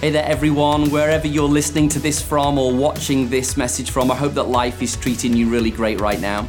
Hey there, everyone, wherever you're listening to this from or watching this message from, I hope that life is treating you really great right now.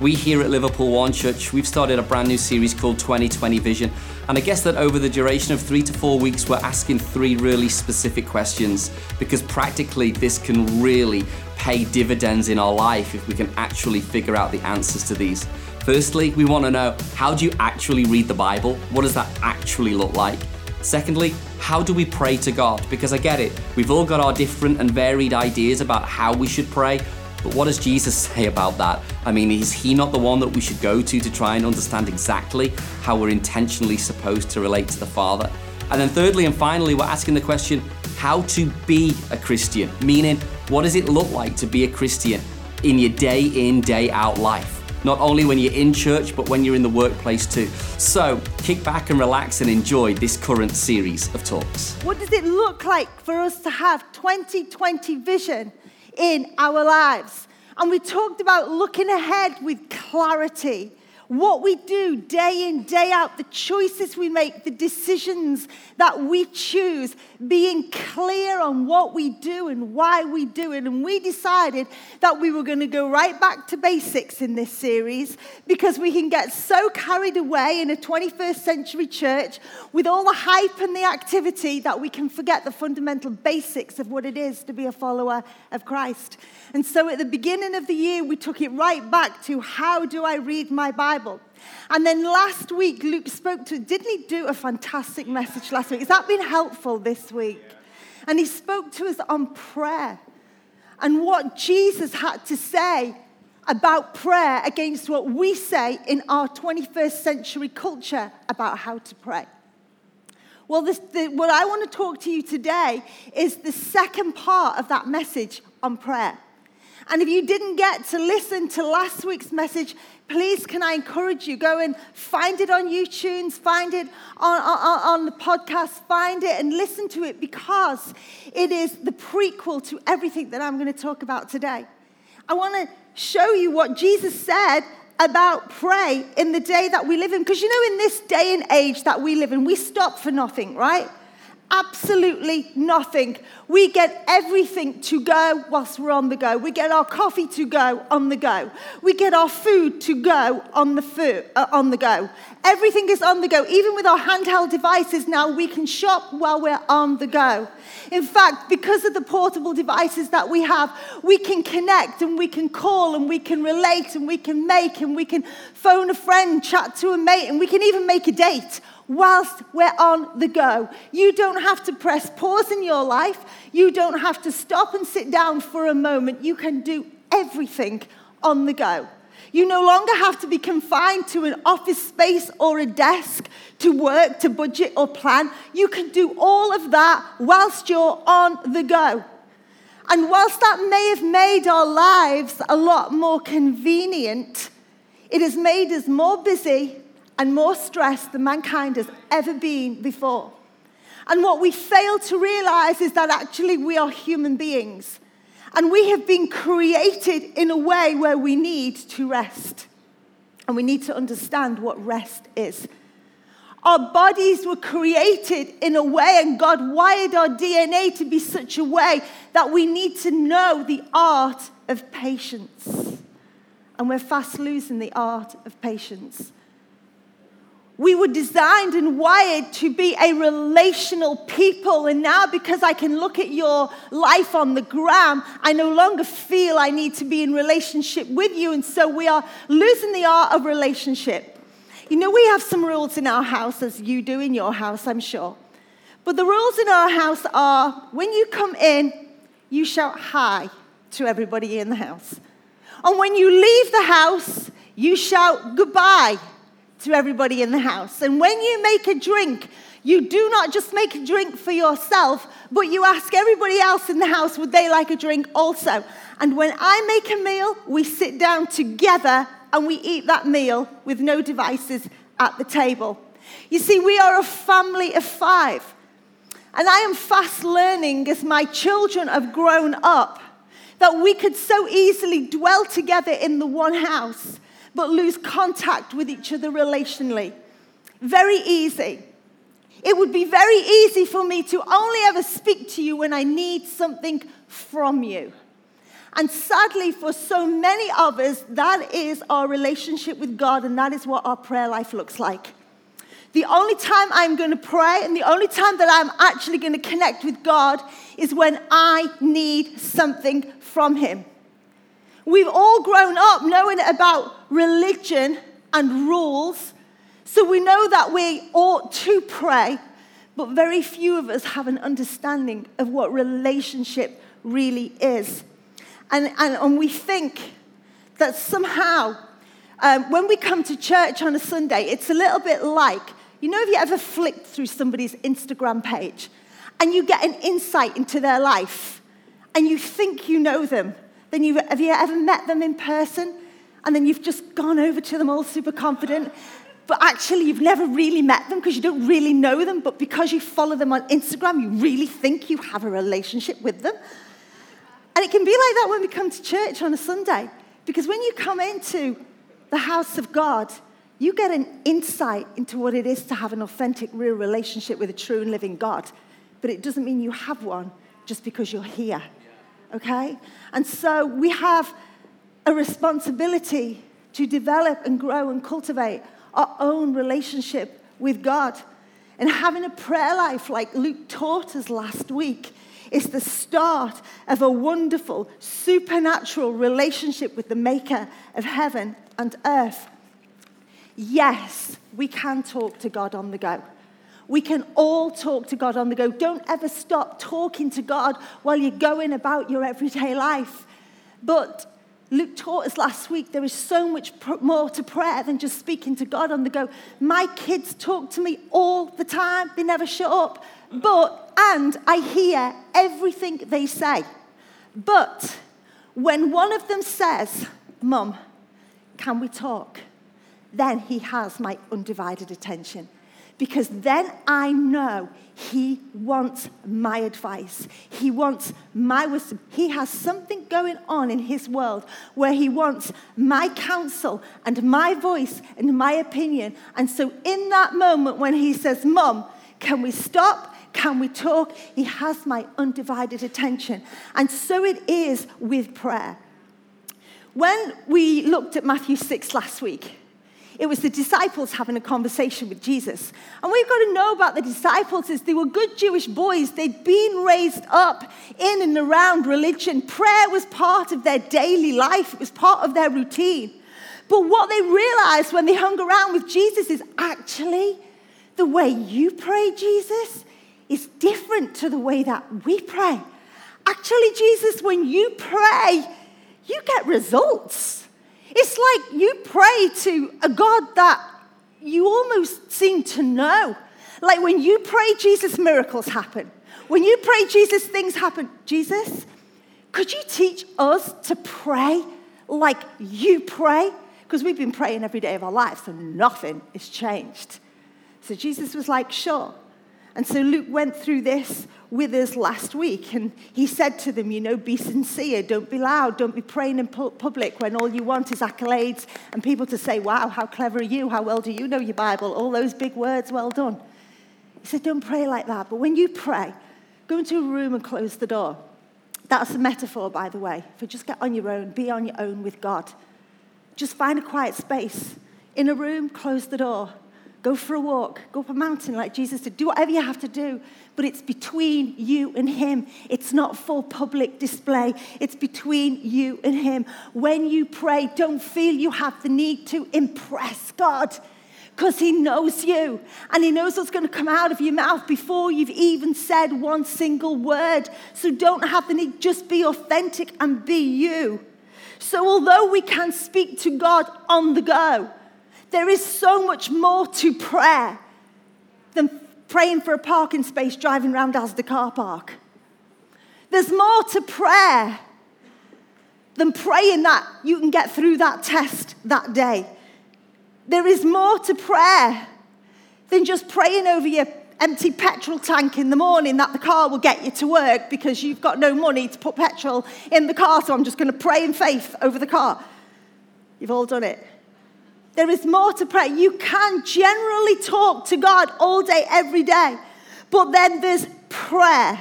We here at Liverpool One Church, we've started a brand new series called 2020 Vision. And I guess that over the duration of three to four weeks, we're asking three really specific questions because practically this can really pay dividends in our life if we can actually figure out the answers to these. Firstly, we want to know how do you actually read the Bible? What does that actually look like? Secondly, how do we pray to God? Because I get it, we've all got our different and varied ideas about how we should pray, but what does Jesus say about that? I mean, is he not the one that we should go to to try and understand exactly how we're intentionally supposed to relate to the Father? And then, thirdly and finally, we're asking the question how to be a Christian, meaning, what does it look like to be a Christian in your day in, day out life? Not only when you're in church, but when you're in the workplace too. So kick back and relax and enjoy this current series of talks. What does it look like for us to have 2020 vision in our lives? And we talked about looking ahead with clarity what we do day in, day out, the choices we make, the decisions that we choose, being clear on what we do and why we do it. And we decided that we were going to go right back to basics in this series because we can get so carried away in a 21st century church with all the hype and the activity that we can forget the fundamental basics of what it is to be a follower of Christ. And so at the beginning of the year, we took it right back to how do I read my Bible? And then last week, Luke spoke to, didn't he do a fantastic message last week? Has that been helpful this week? And he spoke to us on prayer and what Jesus had to say about prayer against what we say in our 21st century culture about how to pray. Well, this, the, what I want to talk to you today is the second part of that message on prayer. And if you didn't get to listen to last week's message, please can I encourage you, go and find it on YouTube, find it on, on, on, the podcast, find it and listen to it because it is the prequel to everything that I'm going to talk about today. I want to show you what Jesus said about pray in the day that we live in. Because you know, in this day and age that we live in, we stop for nothing, right? Absolutely nothing. We get everything to go whilst we're on the go. We get our coffee to go on the go. We get our food to go on the food, uh, on the go. Everything is on the go. Even with our handheld devices now, we can shop while we're on the go. In fact, because of the portable devices that we have, we can connect and we can call and we can relate and we can make and we can phone a friend, chat to a mate, and we can even make a date whilst we're on the go. You don't have to press pause in your life. You don't have to stop and sit down for a moment. You can do everything on the go. You no longer have to be confined to an office space or a desk to work, to budget or plan. You can do all of that whilst you're on the go. And whilst that may have made our lives a lot more convenient, it has made us more busy and more stressed than mankind has ever been before. And what we fail to realize is that actually we are human beings. And we have been created in a way where we need to rest. And we need to understand what rest is. Our bodies were created in a way, and God wired our DNA to be such a way that we need to know the art of patience. And we're fast losing the art of patience. We were designed and wired to be a relational people. And now, because I can look at your life on the gram, I no longer feel I need to be in relationship with you. And so we are losing the art of relationship. You know, we have some rules in our house, as you do in your house, I'm sure. But the rules in our house are when you come in, you shout hi to everybody in the house. And when you leave the house, you shout goodbye to everybody in the house. And when you make a drink, you do not just make a drink for yourself, but you ask everybody else in the house, would they like a drink also? And when I make a meal, we sit down together and we eat that meal with no devices at the table. You see, we are a family of five. And I am fast learning as my children have grown up that we could so easily dwell together in the one house but lose contact with each other relationally. Very easy. It would be very easy for me to only ever speak to you when I need something from you. And sadly, for so many of us, that is our relationship with God, and that is what our prayer life looks like. The only time I'm going to pray and the only time that I'm actually going to connect with God is when I need something from Him. We've all grown up knowing about religion and rules, so we know that we ought to pray, but very few of us have an understanding of what relationship really is. And, and, and we think that somehow, um, when we come to church on a Sunday, it's a little bit like you know, have you ever flicked through somebody's Instagram page and you get an insight into their life and you think you know them? Then you have you ever met them in person and then you've just gone over to them all super confident? But actually, you've never really met them because you don't really know them. But because you follow them on Instagram, you really think you have a relationship with them. And it can be like that when we come to church on a Sunday. Because when you come into the house of God, you get an insight into what it is to have an authentic, real relationship with a true and living God. But it doesn't mean you have one just because you're here. Okay? And so we have a responsibility to develop and grow and cultivate our own relationship with God. And having a prayer life like Luke taught us last week is the start of a wonderful, supernatural relationship with the Maker of heaven and earth. Yes, we can talk to God on the go. We can all talk to God on the go. Don't ever stop talking to God while you're going about your everyday life. But Luke taught us last week there is so much more to prayer than just speaking to God on the go. My kids talk to me all the time, they never shut up. But, and I hear everything they say. But when one of them says, Mum, can we talk? then he has my undivided attention. Because then I know he wants my advice. He wants my wisdom. He has something going on in his world where he wants my counsel and my voice and my opinion. And so, in that moment when he says, Mom, can we stop? Can we talk? He has my undivided attention. And so it is with prayer. When we looked at Matthew 6 last week, it was the disciples having a conversation with Jesus. And we've got to know about the disciples is they were good Jewish boys. They'd been raised up in and around religion. Prayer was part of their daily life, it was part of their routine. But what they realized when they hung around with Jesus is actually the way you pray, Jesus, is different to the way that we pray. Actually, Jesus, when you pray, you get results. It's like you pray to a God that you almost seem to know. Like when you pray, Jesus, miracles happen. When you pray, Jesus, things happen. Jesus, could you teach us to pray like you pray? Because we've been praying every day of our lives and nothing has changed. So Jesus was like, sure. And so Luke went through this with us last week, and he said to them, You know, be sincere, don't be loud, don't be praying in public when all you want is accolades and people to say, Wow, how clever are you? How well do you know your Bible? All those big words, well done. He said, Don't pray like that. But when you pray, go into a room and close the door. That's a metaphor, by the way, for just get on your own, be on your own with God. Just find a quiet space. In a room, close the door Go for a walk, go up a mountain like Jesus did. Do whatever you have to do, but it's between you and Him. It's not for public display, it's between you and Him. When you pray, don't feel you have the need to impress God because He knows you and He knows what's going to come out of your mouth before you've even said one single word. So don't have the need, just be authentic and be you. So, although we can speak to God on the go, there is so much more to prayer than praying for a parking space driving around as the car park. There's more to prayer than praying that you can get through that test that day. There is more to prayer than just praying over your empty petrol tank in the morning that the car will get you to work because you've got no money to put petrol in the car, so I'm just going to pray in faith over the car. You've all done it. There is more to pray. You can generally talk to God all day, every day. But then there's prayer.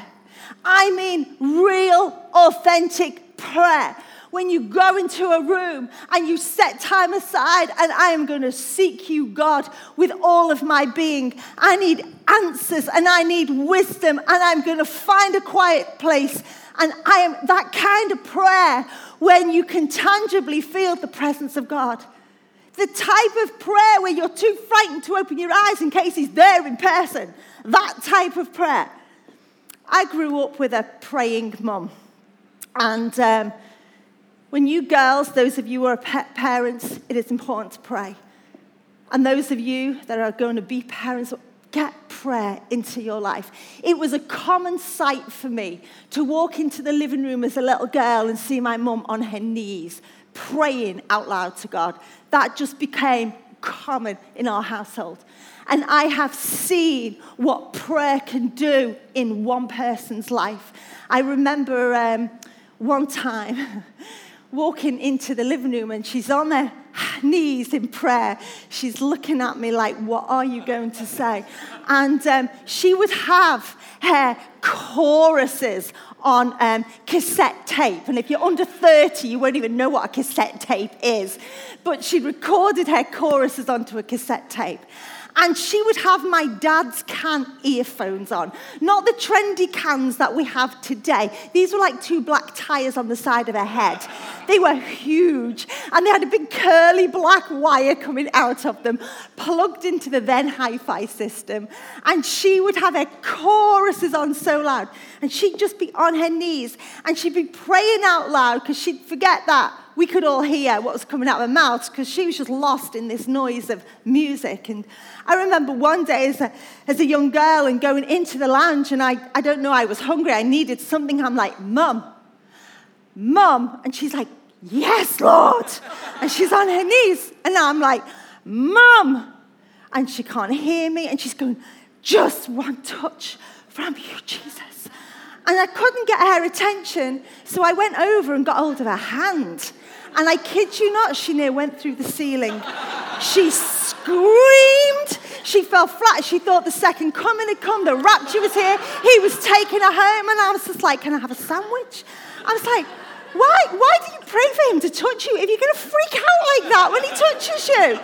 I mean, real, authentic prayer. When you go into a room and you set time aside, and I am going to seek you, God, with all of my being. I need answers and I need wisdom, and I'm going to find a quiet place. And I am that kind of prayer when you can tangibly feel the presence of God. The type of prayer where you're too frightened to open your eyes in case He's there in person. That type of prayer. I grew up with a praying mum. And um, when you girls, those of you who are parents, it is important to pray. And those of you that are going to be parents, get prayer into your life. It was a common sight for me to walk into the living room as a little girl and see my mum on her knees praying out loud to God. That just became common in our household. And I have seen what prayer can do in one person's life. I remember um, one time walking into the living room and she's on her knees in prayer. She's looking at me like, What are you going to say? And um, she would have her choruses on um, cassette tape. And if you're under 30, you won't even know what a cassette tape is. But she recorded her choruses onto a cassette tape and she would have my dad's can earphones on. Not the trendy cans that we have today. These were like two black tires on the side of her head. They were huge, and they had a big curly black wire coming out of them, plugged into the then hi fi system. And she would have her choruses on so loud, and she'd just be on her knees, and she'd be praying out loud because she'd forget that we could all hear what was coming out of her mouth because she was just lost in this noise of music. And I remember one day as a, as a young girl and going into the lounge, and I, I don't know, I was hungry, I needed something. I'm like, Mum, Mum. And she's like, Yes, Lord. And she's on her knees. And I'm like, Mum. And she can't hear me, and she's going, Just one touch from you, Jesus. And I couldn't get her attention, so I went over and got hold of her hand. And I kid you not, she near went through the ceiling. She screamed. She fell flat. She thought the second coming had come. The rapture was here. He was taking her home. And I was just like, Can I have a sandwich? I was like, Why, why do you pray for him to touch you if you're going to freak out like that when he touches you?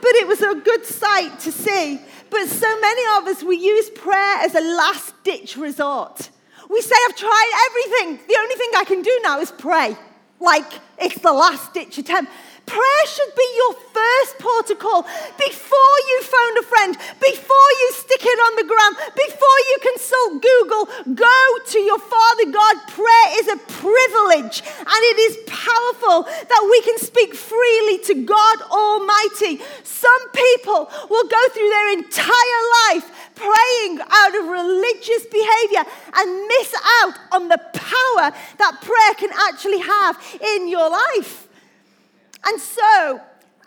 But it was a good sight to see. But so many of us, we use prayer as a last ditch resort. We say, I've tried everything. The only thing I can do now is pray like it's the last ditch attempt. Prayer should be your first protocol before you phone a friend, before you stick it on the ground, before you consult Google. Go to your Father God. Prayer is a privilege and it is powerful that we can speak freely to God Almighty. Some people will go through their entire life praying out of religious behavior and miss out on the power that prayer can actually have in your life. And so,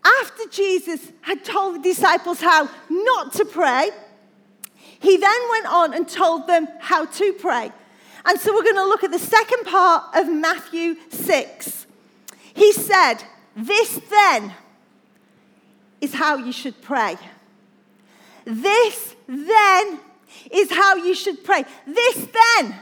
after Jesus had told the disciples how not to pray, he then went on and told them how to pray. And so, we're going to look at the second part of Matthew 6. He said, This then is how you should pray. This then is how you should pray. This then,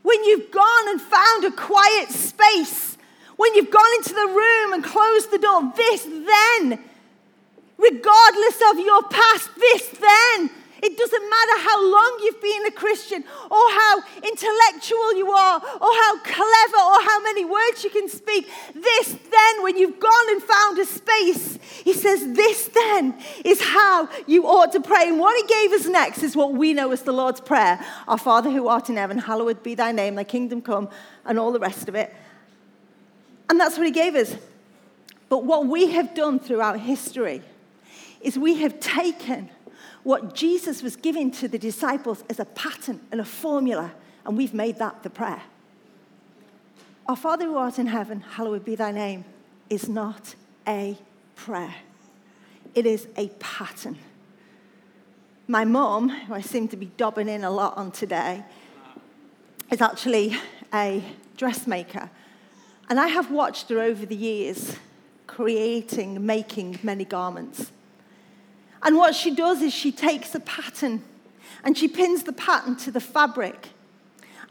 when you've gone and found a quiet space, when you've gone into the room and closed the door, this then, regardless of your past, this then it doesn't matter how long you've been a Christian, or how intellectual you are, or how clever, or how many words you can speak. This then, when you've gone and found a space, he says, This then is how you ought to pray. And what he gave us next is what we know as the Lord's Prayer Our Father who art in heaven, hallowed be thy name, thy kingdom come, and all the rest of it. And that's what he gave us. But what we have done throughout history is we have taken what Jesus was giving to the disciples as a pattern and a formula, and we've made that the prayer. Our Father who art in heaven, hallowed be thy name, is not a prayer, it is a pattern. My mum, who I seem to be dobbing in a lot on today, is actually a dressmaker. And I have watched her over the years creating, making many garments. And what she does is she takes a pattern and she pins the pattern to the fabric.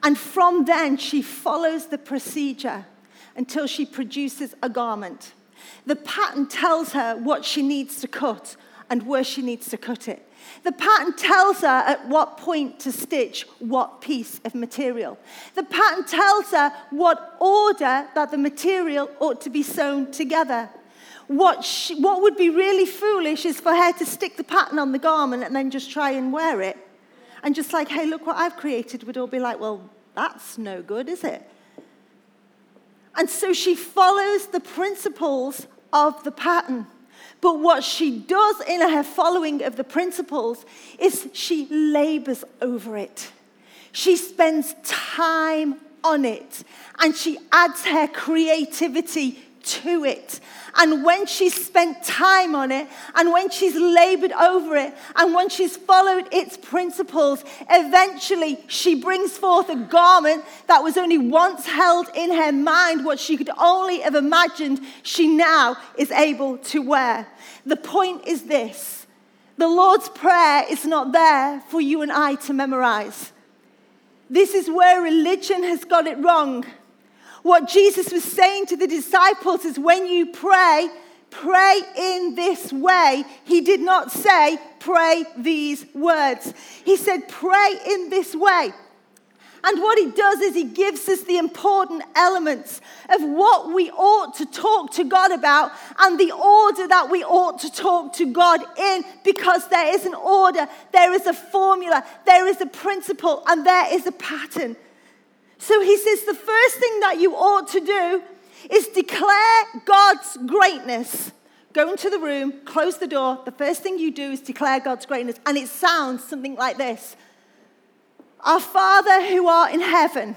And from then, she follows the procedure until she produces a garment. The pattern tells her what she needs to cut and where she needs to cut it. The pattern tells her at what point to stitch what piece of material. The pattern tells her what order that the material ought to be sewn together. What, she, what would be really foolish is for her to stick the pattern on the garment and then just try and wear it. And just like, hey, look what I've created, would all be like, well, that's no good, is it? And so she follows the principles of the pattern. But what she does in her following of the principles is she labors over it. She spends time on it and she adds her creativity to it. And when she's spent time on it, and when she's labored over it, and when she's followed its principles, eventually she brings forth a garment that was only once held in her mind, what she could only have imagined she now is able to wear. The point is this the Lord's Prayer is not there for you and I to memorize. This is where religion has got it wrong. What Jesus was saying to the disciples is when you pray, pray in this way. He did not say, pray these words. He said, pray in this way. And what he does is he gives us the important elements of what we ought to talk to God about and the order that we ought to talk to God in because there is an order, there is a formula, there is a principle, and there is a pattern. So he says the first thing that you ought to do is declare God's greatness. Go into the room, close the door. The first thing you do is declare God's greatness. And it sounds something like this Our Father who art in heaven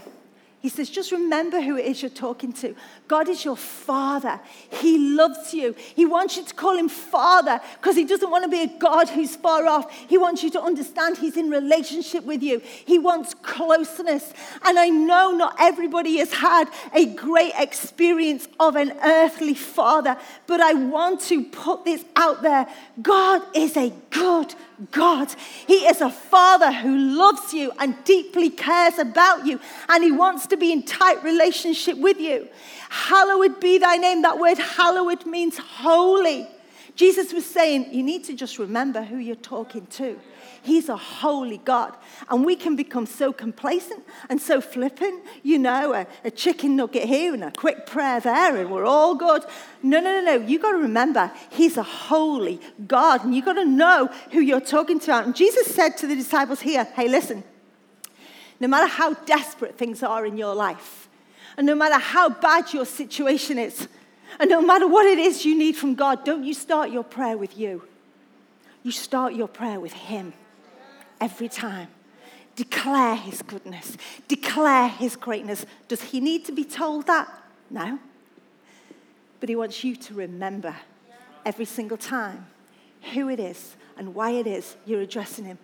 he says, just remember who it is you're talking to. God is your father. He loves you. He wants you to call him father because he doesn't want to be a God who's far off. He wants you to understand he's in relationship with you. He wants closeness. And I know not everybody has had a great experience of an earthly father, but I want to put this out there. God is a good God. He is a father who loves you and deeply cares about you, and he wants to be in tight relationship with you. Hallowed be thy name. That word hallowed means holy. Jesus was saying, you need to just remember who you're talking to. He's a holy God. And we can become so complacent and so flippant, you know, a, a chicken nugget here and a quick prayer there, and we're all good. No, no, no, no. You've got to remember, He's a holy God, and you've got to know who you're talking to. And Jesus said to the disciples here, hey, listen, no matter how desperate things are in your life, and no matter how bad your situation is, and no matter what it is you need from God, don't you start your prayer with you. You start your prayer with Him every time. Declare his goodness, declare his greatness. Does he need to be told that? No. But he wants you to remember every single time who it is and why it is you're addressing him.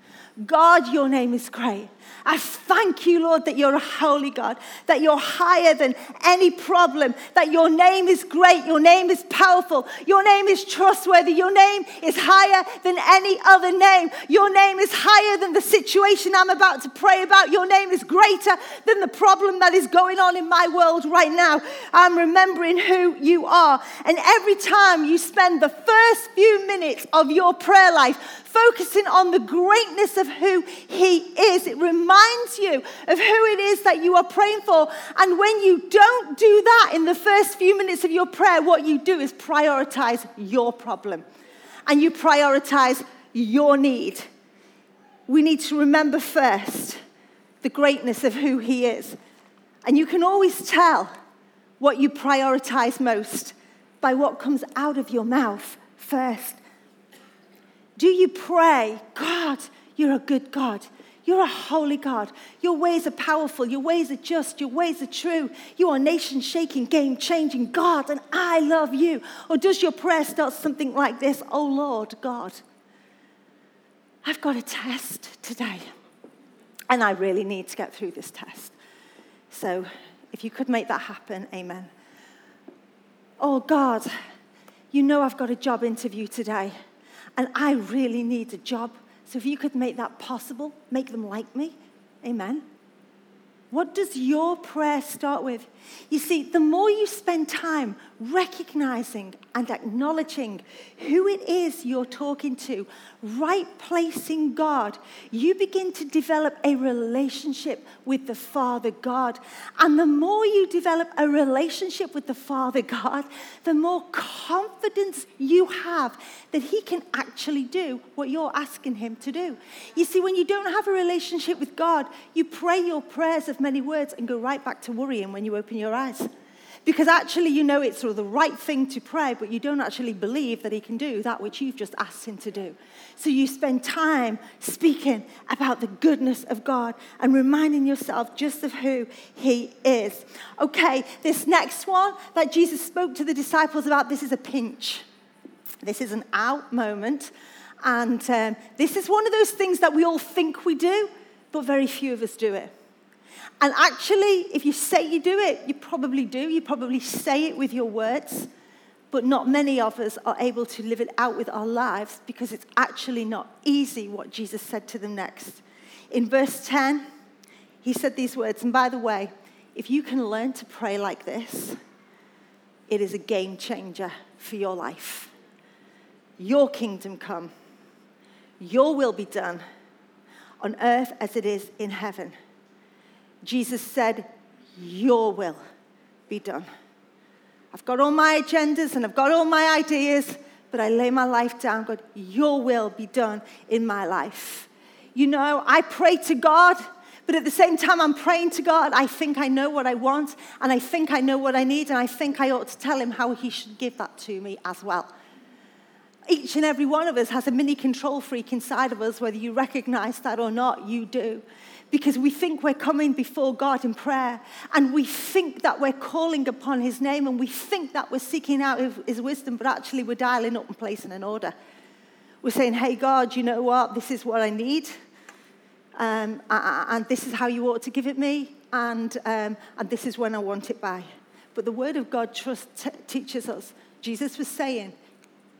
God, your name is great. I thank you, Lord, that you're a holy God, that you're higher than any problem, that your name is great, your name is powerful, your name is trustworthy, your name is higher than any other name, your name is higher than the situation I'm about to pray about, your name is greater than the problem that is going on in my world right now. I'm remembering who you are. And every time you spend the first few minutes of your prayer life focusing on the greatness of who He is. It reminds you of who it is that you are praying for. And when you don't do that in the first few minutes of your prayer, what you do is prioritize your problem and you prioritize your need. We need to remember first the greatness of who He is. And you can always tell what you prioritize most by what comes out of your mouth first. Do you pray, God, you're a good God? You're a holy God. Your ways are powerful. Your ways are just. Your ways are true. You are nation shaking, game changing God, and I love you. Or does your prayer start something like this? Oh Lord God, I've got a test today, and I really need to get through this test. So if you could make that happen, amen. Oh God, you know I've got a job interview today, and I really need a job. So if you could make that possible, make them like me, amen. What does your prayer start with? You see, the more you spend time recognizing and acknowledging who it is you're talking to, right placing God, you begin to develop a relationship with the Father God. And the more you develop a relationship with the Father God, the more confidence you have that He can actually do what you're asking Him to do. You see, when you don't have a relationship with God, you pray your prayers of many words and go right back to worrying when you open your eyes. Because actually, you know it's the right thing to pray, but you don't actually believe that He can do that which you've just asked Him to do. So you spend time speaking about the goodness of God and reminding yourself just of who He is. Okay, this next one that Jesus spoke to the disciples about this is a pinch. This is an out moment. And um, this is one of those things that we all think we do, but very few of us do it. And actually, if you say you do it, you probably do. You probably say it with your words, but not many of us are able to live it out with our lives because it's actually not easy what Jesus said to them next. In verse 10, he said these words, and by the way, if you can learn to pray like this, it is a game changer for your life. Your kingdom come, your will be done on earth as it is in heaven. Jesus said, Your will be done. I've got all my agendas and I've got all my ideas, but I lay my life down. God, your will be done in my life. You know, I pray to God, but at the same time, I'm praying to God. I think I know what I want, and I think I know what I need, and I think I ought to tell Him how He should give that to me as well. Each and every one of us has a mini control freak inside of us, whether you recognize that or not, you do because we think we're coming before God in prayer and we think that we're calling upon His name and we think that we're seeking out His wisdom, but actually we're dialing up and placing an order. We're saying, hey, God, you know what? This is what I need. Um, and this is how you ought to give it me. And, um, and this is when I want it by. But the Word of God trust, t- teaches us. Jesus was saying,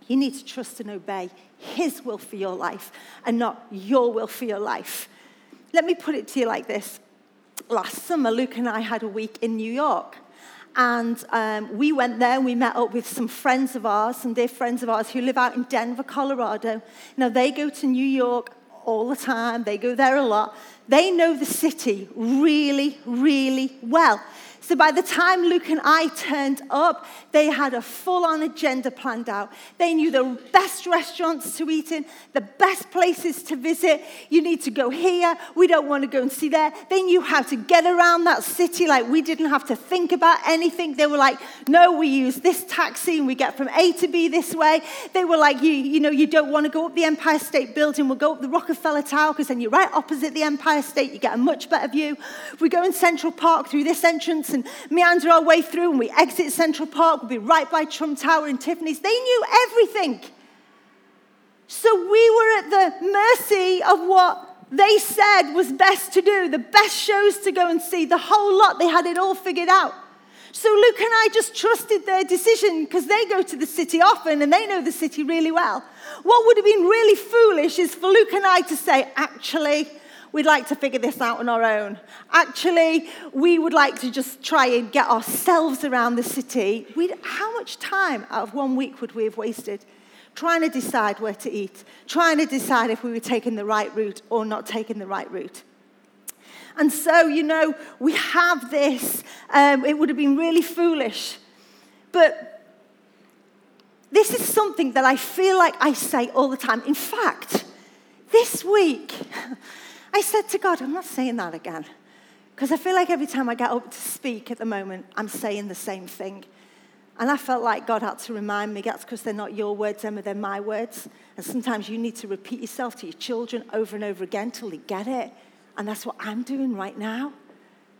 you need to trust and obey His will for your life and not your will for your life. Let me put it to you like this. Last summer, Luke and I had a week in New York. And um, we went there and we met up with some friends of ours, some dear friends of ours who live out in Denver, Colorado. Now, they go to New York all the time, they go there a lot. They know the city really, really well. So by the time Luke and I turned up, they had a full on agenda planned out. They knew the best restaurants to eat in, the best places to visit. You need to go here. We don't want to go and see there. They knew how to get around that city. Like we didn't have to think about anything. They were like, no, we use this taxi and we get from A to B this way. They were like, you, you know, you don't want to go up the Empire State Building. We'll go up the Rockefeller Tower because then you're right opposite the Empire State. You get a much better view. If We go in Central Park through this entrance and and meander our way through, and we exit Central Park, we'll be right by Trump Tower and Tiffany's. They knew everything. So we were at the mercy of what they said was best to do, the best shows to go and see, the whole lot. They had it all figured out. So Luke and I just trusted their decision because they go to the city often and they know the city really well. What would have been really foolish is for Luke and I to say, actually, we'd like to figure this out on our own. Actually, we would like to just try and get ourselves around the city. We'd, how much time out of one week would we have wasted? Trying to decide where to eat, trying to decide if we were taking the right route or not taking the right route. And so, you know, we have this. Um, it would have been really foolish. But this is something that I feel like I say all the time. In fact, this week, I said to God, I'm not saying that again. Because I feel like every time I get up to speak at the moment, I'm saying the same thing. And I felt like God had to remind me that's because they're not your words, Emma, they're my words. And sometimes you need to repeat yourself to your children over and over again till they get it. And that's what I'm doing right now.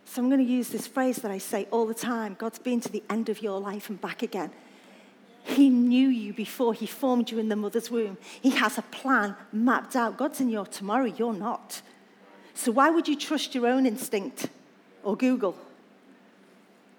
So I'm going to use this phrase that I say all the time God's been to the end of your life and back again. He knew you before he formed you in the mother's womb. He has a plan mapped out. God's in your tomorrow, you're not. So why would you trust your own instinct or Google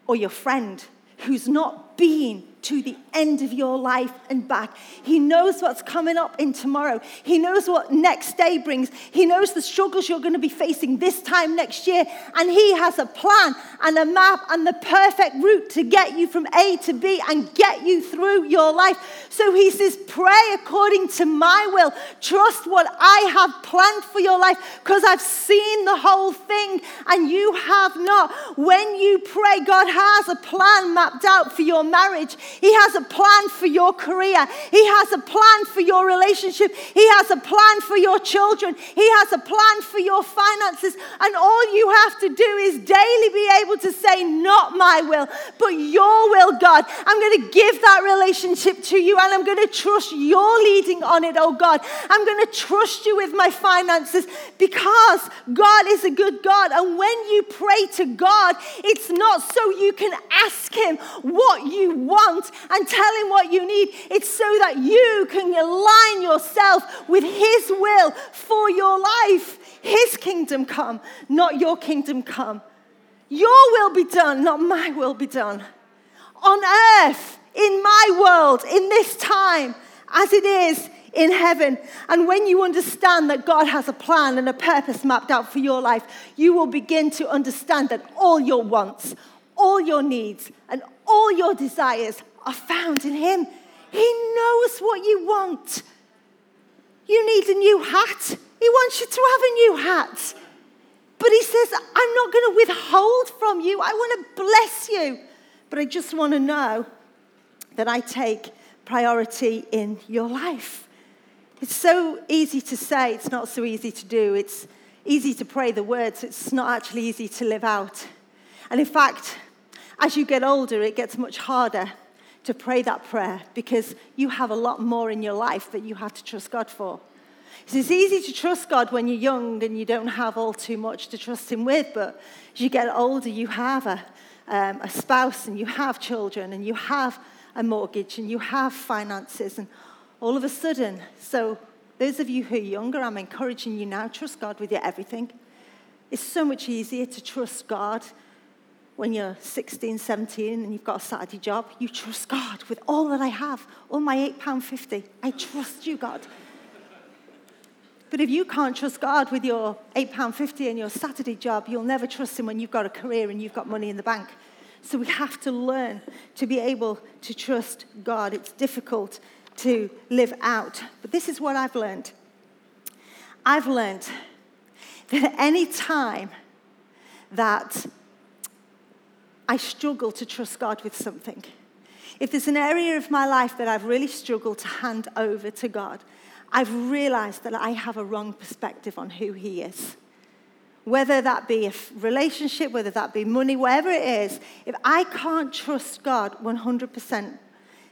or your friend who's not been to the end of your life and back. He knows what's coming up in tomorrow. He knows what next day brings. He knows the struggles you're going to be facing this time next year. And He has a plan and a map and the perfect route to get you from A to B and get you through your life. So He says, Pray according to my will. Trust what I have planned for your life because I've seen the whole thing and you have not. When you pray, God has a plan mapped out for your marriage. He has a plan for your career. He has a plan for your relationship. He has a plan for your children. He has a plan for your finances. And all you have to do is daily be able to say, Not my will, but your will, God. I'm going to give that relationship to you and I'm going to trust your leading on it, oh God. I'm going to trust you with my finances because God is a good God. And when you pray to God, it's not so you can ask Him what you want and tell Him what you need. It's so that you can align yourself with His will for your life. His kingdom come, not your kingdom come. Your will be done, not my will be done. On earth, in my world, in this time, as it is in heaven. And when you understand that God has a plan and a purpose mapped out for your life, you will begin to understand that all your wants, all your needs, and all your desires are found in Him. He knows what you want. You need a new hat. He wants you to have a new hat. But He says, I'm not going to withhold from you. I want to bless you. But I just want to know that I take priority in your life. It's so easy to say, it's not so easy to do. It's easy to pray the words, it's not actually easy to live out. And in fact, as you get older, it gets much harder to pray that prayer because you have a lot more in your life that you have to trust God for. It's easy to trust God when you're young and you don't have all too much to trust Him with, but as you get older, you have a, um, a spouse and you have children and you have a mortgage and you have finances, and all of a sudden, so those of you who are younger, I'm encouraging you now, trust God with your everything. It's so much easier to trust God when you're 16, 17 and you've got a Saturday job, you trust God with all that I have, all my £8.50. I trust you, God. But if you can't trust God with your £8.50 and your Saturday job, you'll never trust Him when you've got a career and you've got money in the bank. So we have to learn to be able to trust God. It's difficult to live out. But this is what I've learned I've learned that any time that I struggle to trust God with something, if there's an area of my life that I've really struggled to hand over to God, I've realized that I have a wrong perspective on who He is. Whether that be a relationship, whether that be money, whatever it is, if I can't trust God 100%,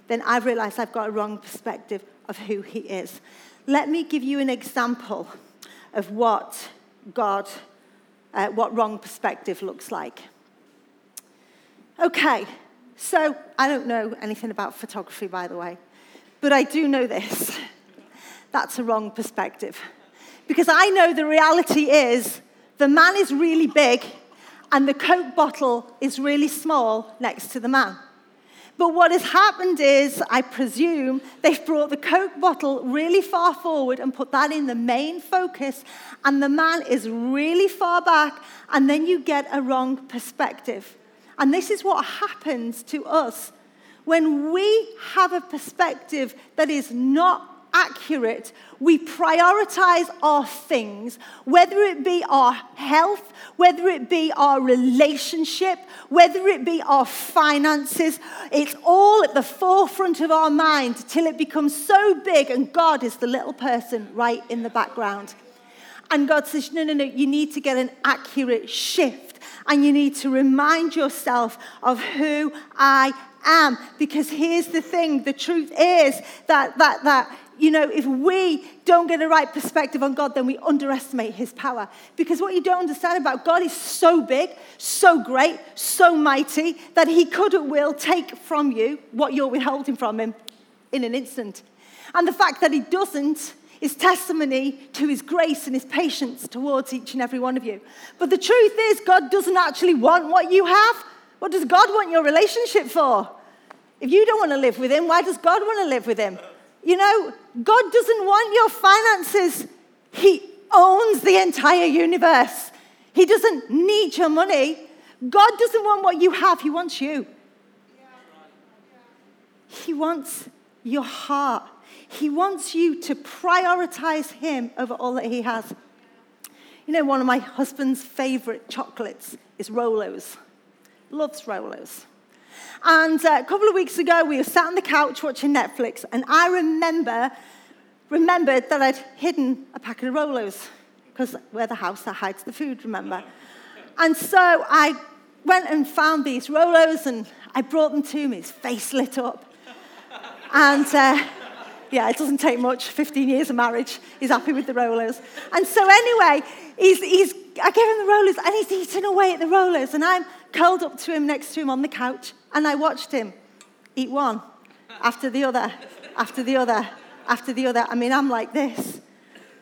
then I've realized I've got a wrong perspective of who He is. Let me give you an example of what God, uh, what wrong perspective looks like. Okay, so I don't know anything about photography, by the way, but I do know this. That's a wrong perspective. Because I know the reality is the man is really big and the Coke bottle is really small next to the man. But what has happened is, I presume, they've brought the Coke bottle really far forward and put that in the main focus, and the man is really far back, and then you get a wrong perspective. And this is what happens to us when we have a perspective that is not accurate, we prioritize our things, whether it be our health, whether it be our relationship, whether it be our finances. It's all at the forefront of our mind till it becomes so big, and God is the little person right in the background. And God says, No, no, no, you need to get an accurate shift. And you need to remind yourself of who I am. Because here's the thing the truth is that, that, that you know, if we don't get a right perspective on God, then we underestimate his power. Because what you don't understand about God is so big, so great, so mighty that he could at will take from you what you're withholding from him in an instant. And the fact that he doesn't is testimony to his grace and his patience towards each and every one of you. But the truth is, God doesn't actually want what you have. What does God want your relationship for? If you don't want to live with him, why does God want to live with him? You know, God doesn't want your finances. He owns the entire universe. He doesn't need your money. God doesn't want what you have, He wants you. He wants your heart. He wants you to prioritize Him over all that He has. You know, one of my husband's favorite chocolates is Rolos. Loves Rolos. And uh, a couple of weeks ago, we were sat on the couch watching Netflix, and I remember remembered that I'd hidden a packet of Rolos because we're the house that hides the food, remember? And so I went and found these Rolos and I brought them to him. His face lit up. And uh, yeah, it doesn't take much. 15 years of marriage, he's happy with the Rolos. And so anyway, he's, he's, I gave him the Rolos and he's eating away at the Rolos. And I'm curled up to him next to him on the couch and I watched him eat one after the other, after the other, after the other. I mean, I'm like this.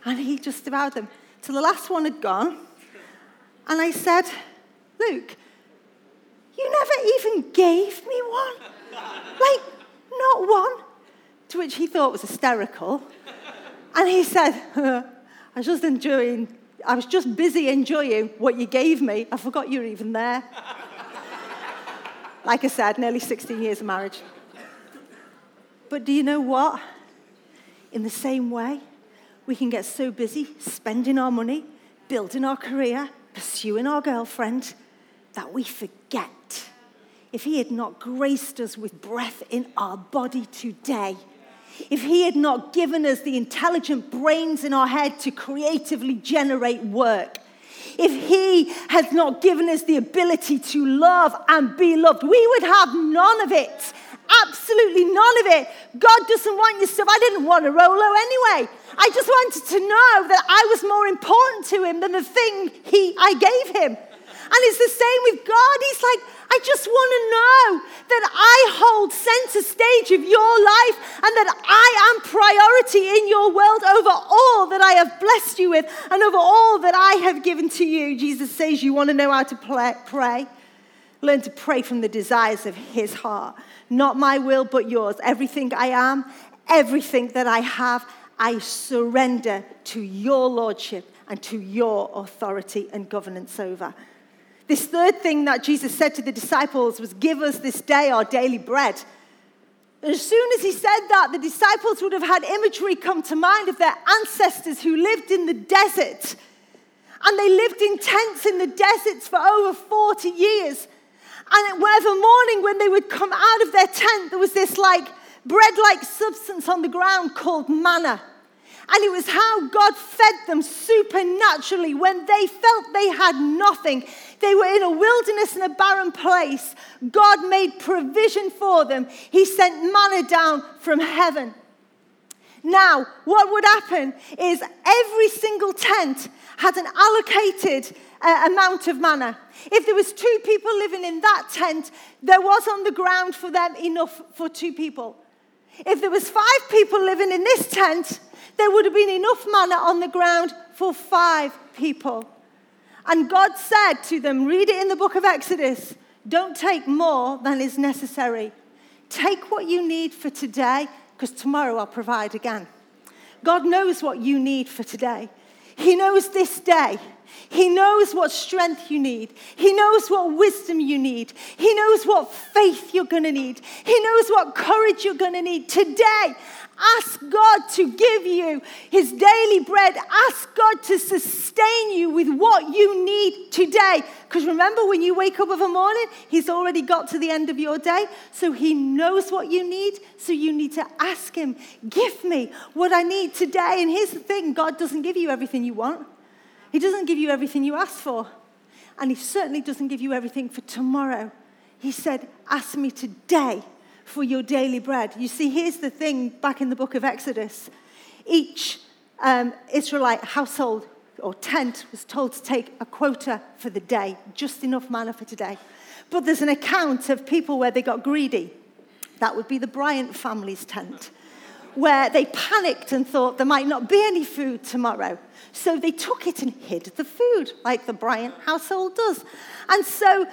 And he just devoured them till the last one had gone. And I said, Luke, you never even gave me one. Like, not one. To which he thought was hysterical. And he said, I was just enjoying, I was just busy enjoying what you gave me. I forgot you were even there. like I said, nearly 16 years of marriage. But do you know what? In the same way, we can get so busy spending our money, building our career, pursuing our girlfriend, that we forget. If He had not graced us with breath in our body today, if He had not given us the intelligent brains in our head to creatively generate work, if He has not given us the ability to love and be loved, we would have none of it. Absolutely none of it. God doesn't want your stuff. I didn't want a Rolo anyway. I just wanted to know that I was more important to him than the thing he, I gave him. And it's the same with God. He's like, I just want to know that I hold center stage of your life and that I am priority in your world over all that I have blessed you with and over all that I have given to you. Jesus says, You want to know how to pray? Learn to pray from the desires of his heart. Not my will, but yours. Everything I am, everything that I have, I surrender to your lordship and to your authority and governance over. This third thing that Jesus said to the disciples was, Give us this day our daily bread. As soon as he said that, the disciples would have had imagery come to mind of their ancestors who lived in the desert. And they lived in tents in the deserts for over 40 years. And whatever morning when they would come out of their tent, there was this like bread like substance on the ground called manna. And it was how God fed them supernaturally when they felt they had nothing. They were in a wilderness and a barren place. God made provision for them. He sent manna down from heaven. Now, what would happen is every single tent had an allocated uh, amount of manna. If there was two people living in that tent, there was on the ground for them enough for two people. If there was five people living in this tent, there would have been enough manna on the ground for five people. And God said to them, read it in the book of Exodus, don't take more than is necessary. Take what you need for today, because tomorrow I'll provide again. God knows what you need for today. He knows this day. He knows what strength you need. He knows what wisdom you need. He knows what faith you're going to need. He knows what courage you're going to need today. Ask God to give you his daily bread. Ask God to sustain you with what you need today. Because remember, when you wake up of a morning, he's already got to the end of your day. So he knows what you need. So you need to ask him, Give me what I need today. And here's the thing God doesn't give you everything you want, he doesn't give you everything you ask for. And he certainly doesn't give you everything for tomorrow. He said, Ask me today for your daily bread. You see, here's the thing back in the book of Exodus each um, Israelite household or tent was told to take a quota for the day, just enough manna for today. But there's an account of people where they got greedy. That would be the Bryant family's tent, where they panicked and thought there might not be any food tomorrow. So they took it and hid the food, like the Bryant household does. And so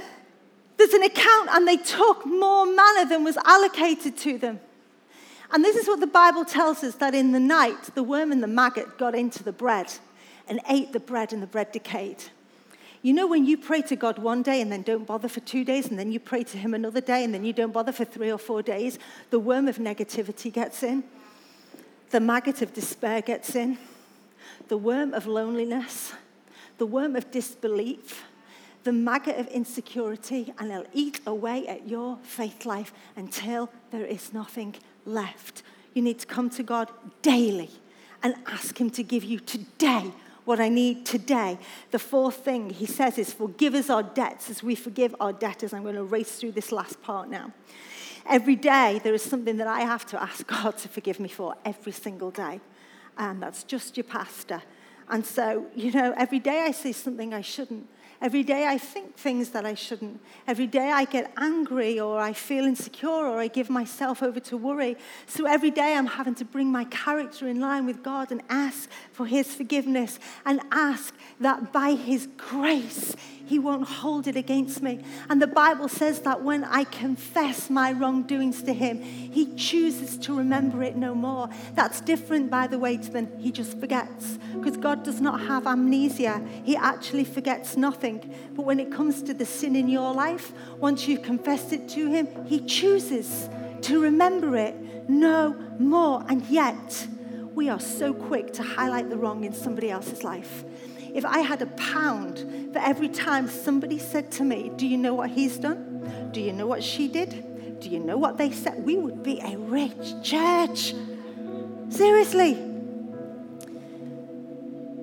There's an account, and they took more manna than was allocated to them. And this is what the Bible tells us that in the night, the worm and the maggot got into the bread and ate the bread, and the bread decayed. You know, when you pray to God one day and then don't bother for two days, and then you pray to Him another day and then you don't bother for three or four days, the worm of negativity gets in, the maggot of despair gets in, the worm of loneliness, the worm of disbelief, the maggot of insecurity, and it'll eat away at your faith life until there is nothing left. You need to come to God daily and ask Him to give you today what I need today. The fourth thing he says is, Forgive us our debts as we forgive our debtors. I'm going to race through this last part now. Every day, there is something that I have to ask God to forgive me for every single day. And that's just your pastor. And so, you know, every day I say something I shouldn't. Every day I think things that I shouldn't. Every day I get angry or I feel insecure or I give myself over to worry. So every day I'm having to bring my character in line with God and ask for His forgiveness and ask that by His grace he won't hold it against me. And the Bible says that when I confess my wrongdoings to Him, He chooses to remember it no more. That's different, by the way, than He just forgets. Because God does not have amnesia, He actually forgets nothing. But when it comes to the sin in your life, once you've confessed it to Him, He chooses to remember it no more. And yet, we are so quick to highlight the wrong in somebody else's life if I had a pound for every time somebody said to me, Do you know what he's done? Do you know what she did? Do you know what they said? We would be a rich church. Seriously.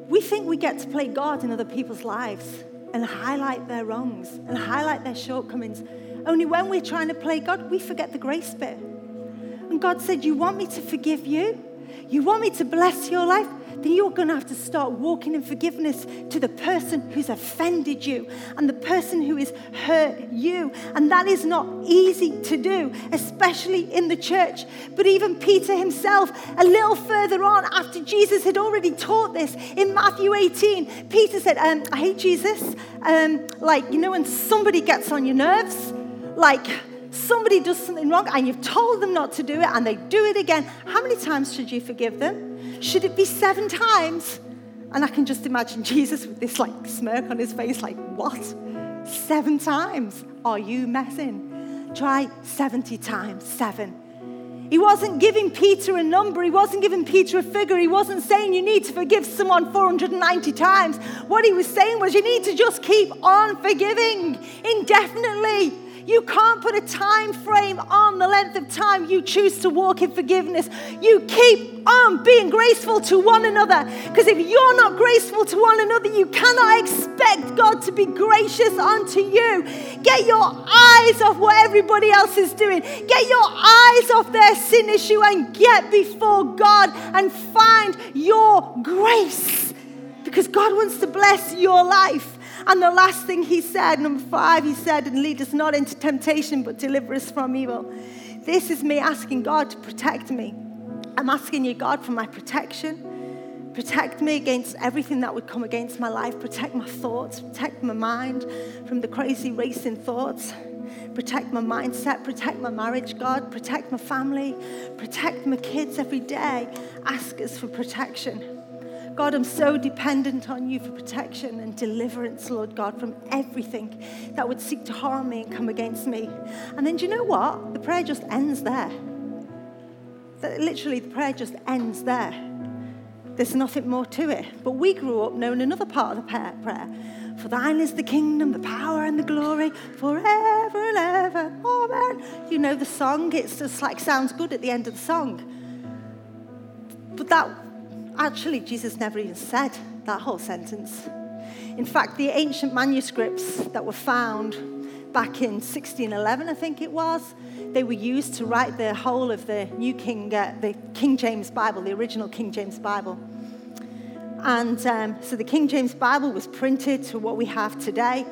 We think we get to play God in other people's lives and highlight their wrongs and highlight their shortcomings. Only when we're trying to play God, we forget the grace bit. And God said, You want me to forgive you? You want me to bless your life? Then you're going to have to start walking in forgiveness to the person who's offended you and the person who has hurt you. And that is not easy to do, especially in the church. But even Peter himself, a little further on, after Jesus had already taught this in Matthew 18, Peter said, um, I hate Jesus. Um, like, you know, when somebody gets on your nerves, like, somebody does something wrong and you've told them not to do it and they do it again, how many times should you forgive them? Should it be seven times? And I can just imagine Jesus with this like smirk on his face, like, what? Seven times? Are you messing? Try 70 times seven. He wasn't giving Peter a number. He wasn't giving Peter a figure. He wasn't saying you need to forgive someone 490 times. What he was saying was you need to just keep on forgiving indefinitely. You can't put a time frame on the length of time you choose to walk in forgiveness. You keep on being graceful to one another. Because if you're not graceful to one another, you cannot expect God to be gracious unto you. Get your eyes off what everybody else is doing. Get your eyes off their sin issue and get before God and find your grace. Because God wants to bless your life. And the last thing he said, number five, he said, and lead us not into temptation, but deliver us from evil. This is me asking God to protect me. I'm asking you, God, for my protection. Protect me against everything that would come against my life. Protect my thoughts. Protect my mind from the crazy racing thoughts. Protect my mindset. Protect my marriage, God. Protect my family. Protect my kids every day. Ask us for protection. God, I'm so dependent on you for protection and deliverance, Lord God, from everything that would seek to harm me and come against me. And then do you know what? The prayer just ends there. Literally, the prayer just ends there. There's nothing more to it. But we grew up knowing another part of the prayer. For thine is the kingdom, the power, and the glory forever and ever. Amen. You know the song, it's just like sounds good at the end of the song. But that Actually, Jesus never even said that whole sentence. In fact, the ancient manuscripts that were found back in 1611, I think it was, they were used to write the whole of the New King, uh, the King James Bible, the original King James Bible. And um, so the King James Bible was printed to what we have today.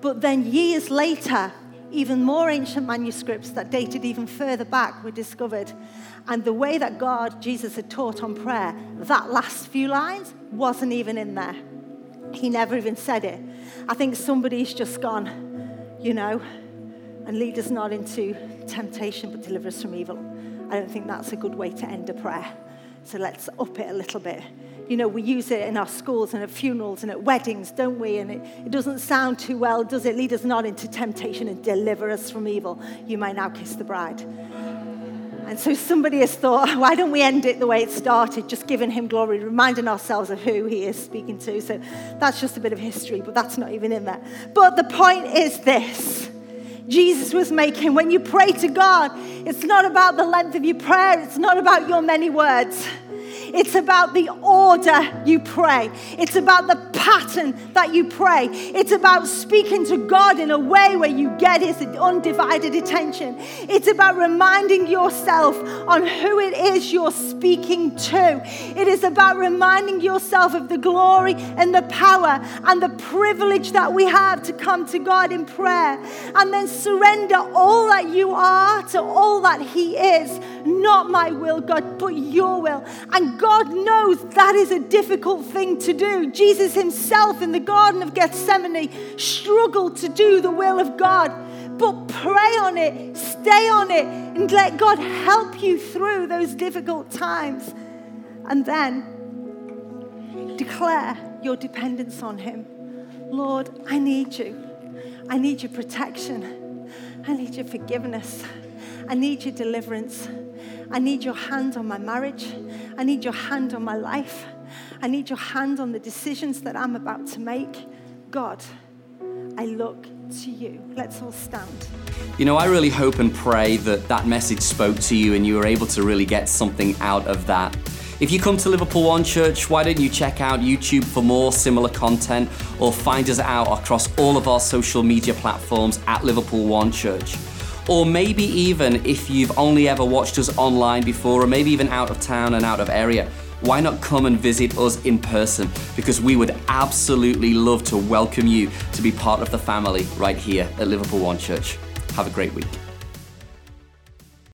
But then years later, even more ancient manuscripts that dated even further back were discovered. And the way that God, Jesus, had taught on prayer, that last few lines wasn't even in there. He never even said it. I think somebody's just gone, you know, and lead us not into temptation, but deliver us from evil. I don't think that's a good way to end a prayer. So let's up it a little bit. You know, we use it in our schools and at funerals and at weddings, don't we? And it, it doesn't sound too well, does it? Lead us not into temptation and deliver us from evil. You may now kiss the bride. And so somebody has thought, why don't we end it the way it started, just giving him glory, reminding ourselves of who he is speaking to. So that's just a bit of history, but that's not even in there. But the point is this Jesus was making when you pray to God, it's not about the length of your prayer, it's not about your many words. It's about the order you pray. It's about the pattern that you pray. It's about speaking to God in a way where you get His undivided attention. It's about reminding yourself on who it is you're speaking to. It is about reminding yourself of the glory and the power and the privilege that we have to come to God in prayer and then surrender all that you are to all that He is. Not my will, God, but your will. And God knows that is a difficult thing to do. Jesus himself in the Garden of Gethsemane struggled to do the will of God. But pray on it, stay on it, and let God help you through those difficult times. And then declare your dependence on Him. Lord, I need you. I need your protection. I need your forgiveness. I need your deliverance. I need your hand on my marriage. I need your hand on my life. I need your hand on the decisions that I'm about to make. God, I look to you. Let's all stand. You know, I really hope and pray that that message spoke to you and you were able to really get something out of that. If you come to Liverpool One Church, why don't you check out YouTube for more similar content or find us out across all of our social media platforms at Liverpool One Church? Or maybe even if you've only ever watched us online before, or maybe even out of town and out of area, why not come and visit us in person? Because we would absolutely love to welcome you to be part of the family right here at Liverpool One Church. Have a great week.